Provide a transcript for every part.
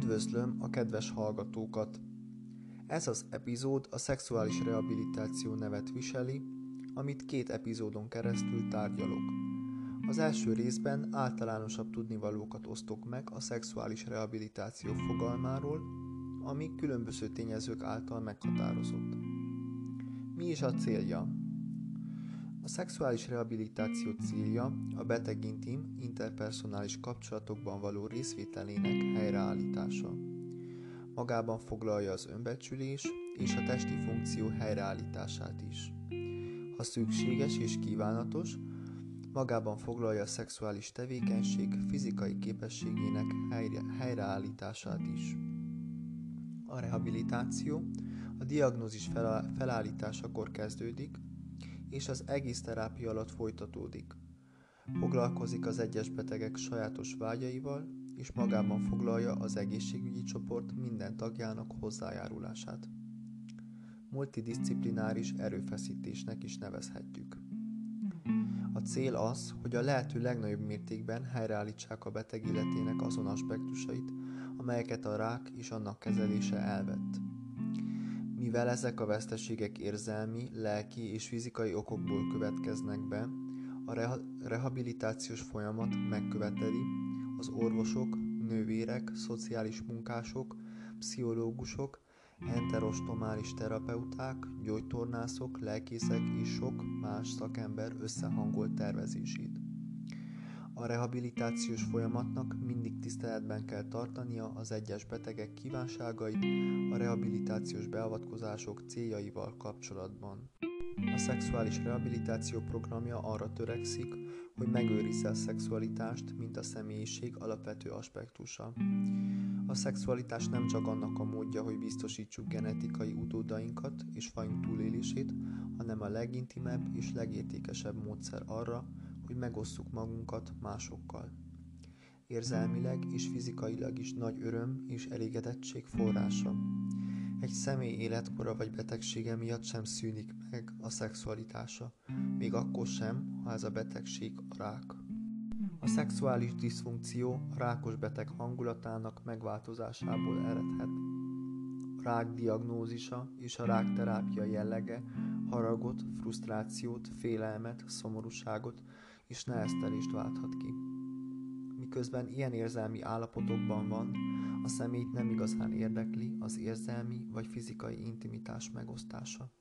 Üdvözlöm a kedves hallgatókat! Ez az epizód a szexuális rehabilitáció nevet viseli, amit két epizódon keresztül tárgyalok. Az első részben általánosabb tudnivalókat osztok meg a szexuális rehabilitáció fogalmáról, ami különböző tényezők által meghatározott. Mi is a célja? A szexuális rehabilitáció célja a beteg intim, interpersonális kapcsolatokban való részvételének helyreállítása. Magában foglalja az önbecsülés és a testi funkció helyreállítását is. Ha szükséges és kívánatos, magában foglalja a szexuális tevékenység fizikai képességének helyre, helyreállítását is. A rehabilitáció a diagnózis felállításakor kezdődik, és az egész terápia alatt folytatódik. Foglalkozik az egyes betegek sajátos vágyaival, és magában foglalja az egészségügyi csoport minden tagjának hozzájárulását. Multidisciplináris erőfeszítésnek is nevezhetjük. A cél az, hogy a lehető legnagyobb mértékben helyreállítsák a beteg életének azon aspektusait, amelyeket a rák és annak kezelése elvett. Mivel ezek a veszteségek érzelmi, lelki és fizikai okokból következnek be, a reha- rehabilitációs folyamat megköveteli az orvosok, nővérek, szociális munkások, pszichológusok, enterostomális terapeuták, gyógytornászok, lelkészek és sok más szakember összehangolt tervezését. A rehabilitációs folyamatnak mindig tiszteletben kell tartania az egyes betegek kívánságait a rehabilitációs beavatkozások céljaival kapcsolatban. A szexuális rehabilitáció programja arra törekszik, hogy megőrizze a szexualitást, mint a személyiség alapvető aspektusa. A szexualitás nem csak annak a módja, hogy biztosítsuk genetikai utódainkat és fajunk túlélését, hanem a legintimebb és legértékesebb módszer arra, hogy megosszuk magunkat másokkal. Érzelmileg és fizikailag is nagy öröm és elégedettség forrása. Egy személy életkora vagy betegsége miatt sem szűnik meg a szexualitása, még akkor sem, ha ez a betegség a rák. A szexuális diszfunkció a rákos beteg hangulatának megváltozásából eredhet. A rák diagnózisa és a rákterápia jellege haragot, frusztrációt, félelmet, szomorúságot és neheztelést válthat ki. Miközben ilyen érzelmi állapotokban van, a személyt nem igazán érdekli az érzelmi vagy fizikai intimitás megosztása.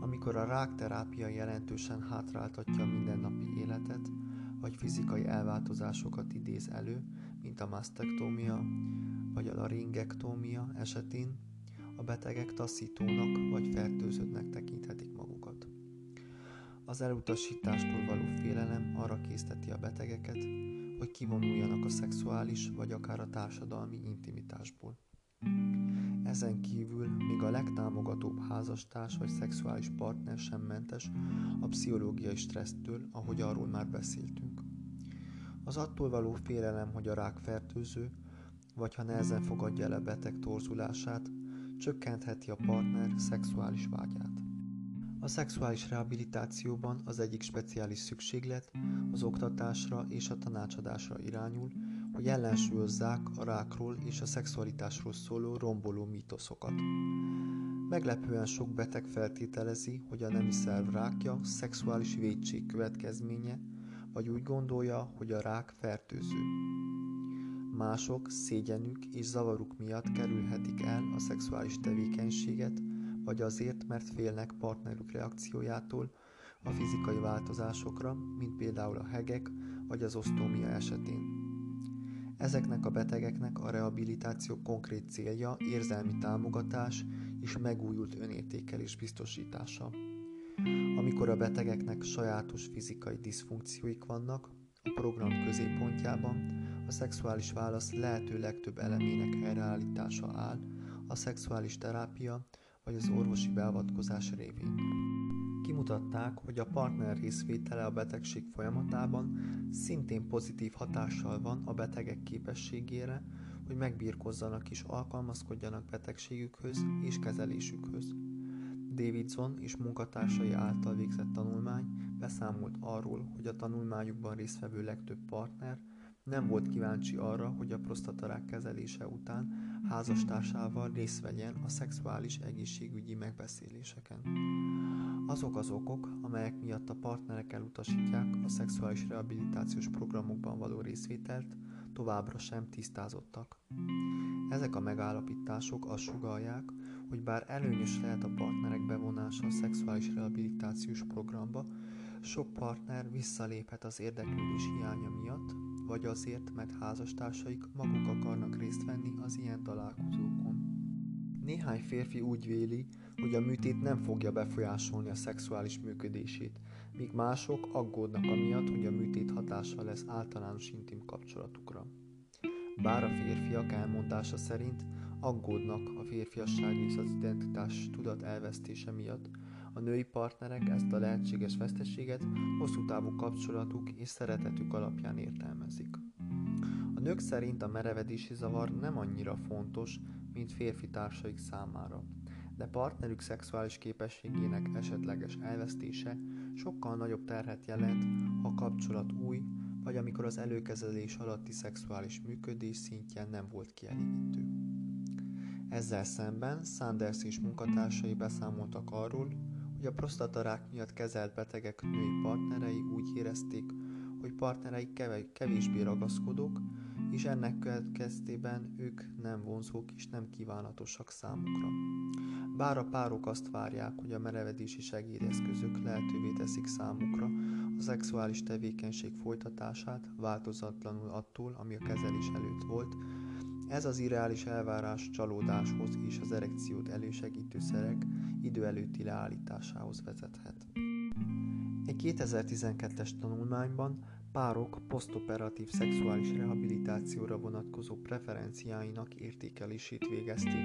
Amikor a rákterápia jelentősen hátráltatja a mindennapi életet, vagy fizikai elváltozásokat idéz elő, mint a masztektómia vagy a laringektómia esetén, a betegek taszítónak vagy fertőzöttnek tekinthetik magukat. Az elutasítástól való félelem arra készteti a betegeket, hogy kivonuljanak a szexuális vagy akár a társadalmi intimitásból. Ezen kívül még a legtámogatóbb házastárs vagy szexuális partner sem mentes a pszichológiai stressztől, ahogy arról már beszéltünk. Az attól való félelem, hogy a rák fertőző, vagy ha nehezen fogadja el a beteg torzulását, csökkentheti a partner szexuális vágyát. A szexuális rehabilitációban az egyik speciális szükséglet az oktatásra és a tanácsadásra irányul, hogy ellensúlyozzák a rákról és a szexualitásról szóló romboló mítoszokat. Meglepően sok beteg feltételezi, hogy a nemi szerv rákja szexuális védség következménye, vagy úgy gondolja, hogy a rák fertőző. Mások szégyenük és zavaruk miatt kerülhetik el a szexuális tevékenységet, vagy azért, mert félnek partnerük reakciójától a fizikai változásokra, mint például a hegek vagy az osztómia esetén. Ezeknek a betegeknek a rehabilitáció konkrét célja érzelmi támogatás és megújult önértékelés biztosítása. Amikor a betegeknek sajátos fizikai diszfunkcióik vannak, a program középpontjában a szexuális válasz lehető legtöbb elemének helyreállítása áll, a szexuális terápia vagy az orvosi beavatkozás révén. Kimutatták, hogy a partner részvétele a betegség folyamatában szintén pozitív hatással van a betegek képességére, hogy megbírkozzanak és alkalmazkodjanak betegségükhöz és kezelésükhöz. Davidson és munkatársai által végzett tanulmány beszámolt arról, hogy a tanulmányukban résztvevő legtöbb partner nem volt kíváncsi arra, hogy a prostatarák kezelése után házastársával részt vegyen a szexuális egészségügyi megbeszéléseken. Azok az okok, amelyek miatt a partnerek elutasítják a szexuális rehabilitációs programokban való részvételt, továbbra sem tisztázottak. Ezek a megállapítások azt sugalják, hogy bár előnyös lehet a partnerek bevonása a szexuális rehabilitációs programba, sok partner visszaléphet az érdeklődés hiánya miatt, vagy azért, mert házastársaik maguk akarnak részt venni az ilyen találkozókon. Néhány férfi úgy véli, hogy a műtét nem fogja befolyásolni a szexuális működését, míg mások aggódnak amiatt, hogy a műtét hatással lesz általános intim kapcsolatukra. Bár a férfiak elmondása szerint aggódnak a férfiasság és az identitás tudat elvesztése miatt, a női partnerek ezt a lehetséges veszteséget hosszú távú kapcsolatuk és szeretetük alapján értelmezik. A nők szerint a merevedési zavar nem annyira fontos, mint férfi társaik számára, de partnerük szexuális képességének esetleges elvesztése sokkal nagyobb terhet jelent, ha a kapcsolat új, vagy amikor az előkezelés alatti szexuális működés szintje nem volt kielégítő. Ezzel szemben Sanders és munkatársai beszámoltak arról, hogy a prostatarák miatt kezelt betegek női partnerei úgy érezték, hogy partnereik kevésbé ragaszkodók, és ennek következtében ők nem vonzók és nem kívánatosak számukra. Bár a párok azt várják, hogy a merevedési segédeszközök lehetővé teszik számukra a szexuális tevékenység folytatását változatlanul attól, ami a kezelés előtt volt, ez az irreális elvárás csalódáshoz és az erekciót elősegítő szerek idő előtti leállításához vezethet. Egy 2012-es tanulmányban párok posztoperatív szexuális rehabilitációra vonatkozó preferenciáinak értékelését végezték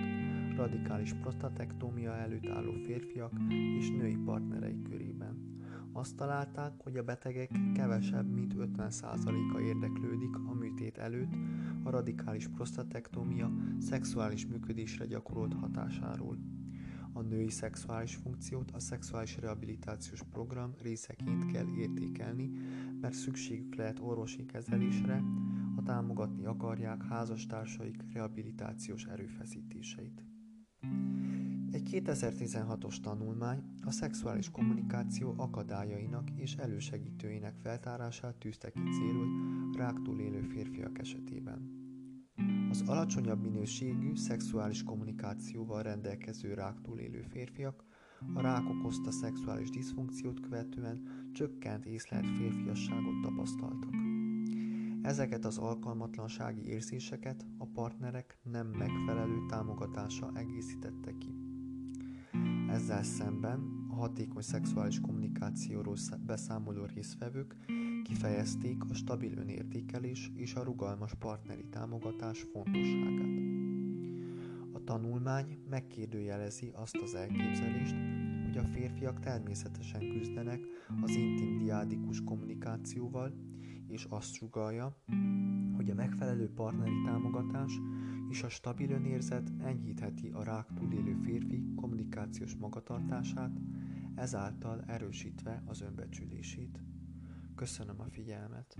radikális prostatektómia előtt álló férfiak és női partnerei körében. Azt találták, hogy a betegek kevesebb, mint 50%-a érdeklődik a műtét előtt a radikális prostatektómia szexuális működésre gyakorolt hatásáról. A női szexuális funkciót a szexuális rehabilitációs program részeként kell értékelni, mert szükségük lehet orvosi kezelésre, ha támogatni akarják házastársaik rehabilitációs erőfeszítéseit. Egy 2016-os tanulmány a szexuális kommunikáció akadályainak és elősegítőinek feltárását tűzte ki célul ráktól élő férfiak esetében. Az alacsonyabb minőségű szexuális kommunikációval rendelkező ráktól élő férfiak a rák okozta szexuális diszfunkciót követően csökkent észlelt férfiasságot tapasztaltak. Ezeket az alkalmatlansági érzéseket a partnerek nem megfelelő támogatása egészítette ki. Ezzel szemben a hatékony szexuális kommunikációról beszámoló résztvevők kifejezték a stabil önértékelés és a rugalmas partneri támogatás fontosságát. A tanulmány megkérdőjelezi azt az elképzelést, hogy a férfiak természetesen küzdenek az intim diádikus kommunikációval, és azt sugalja, hogy a megfelelő partneri támogatás és a stabil önérzet enyhítheti a rák túlélő férfi kommunikációs magatartását, ezáltal erősítve az önbecsülését. Köszönöm a figyelmet!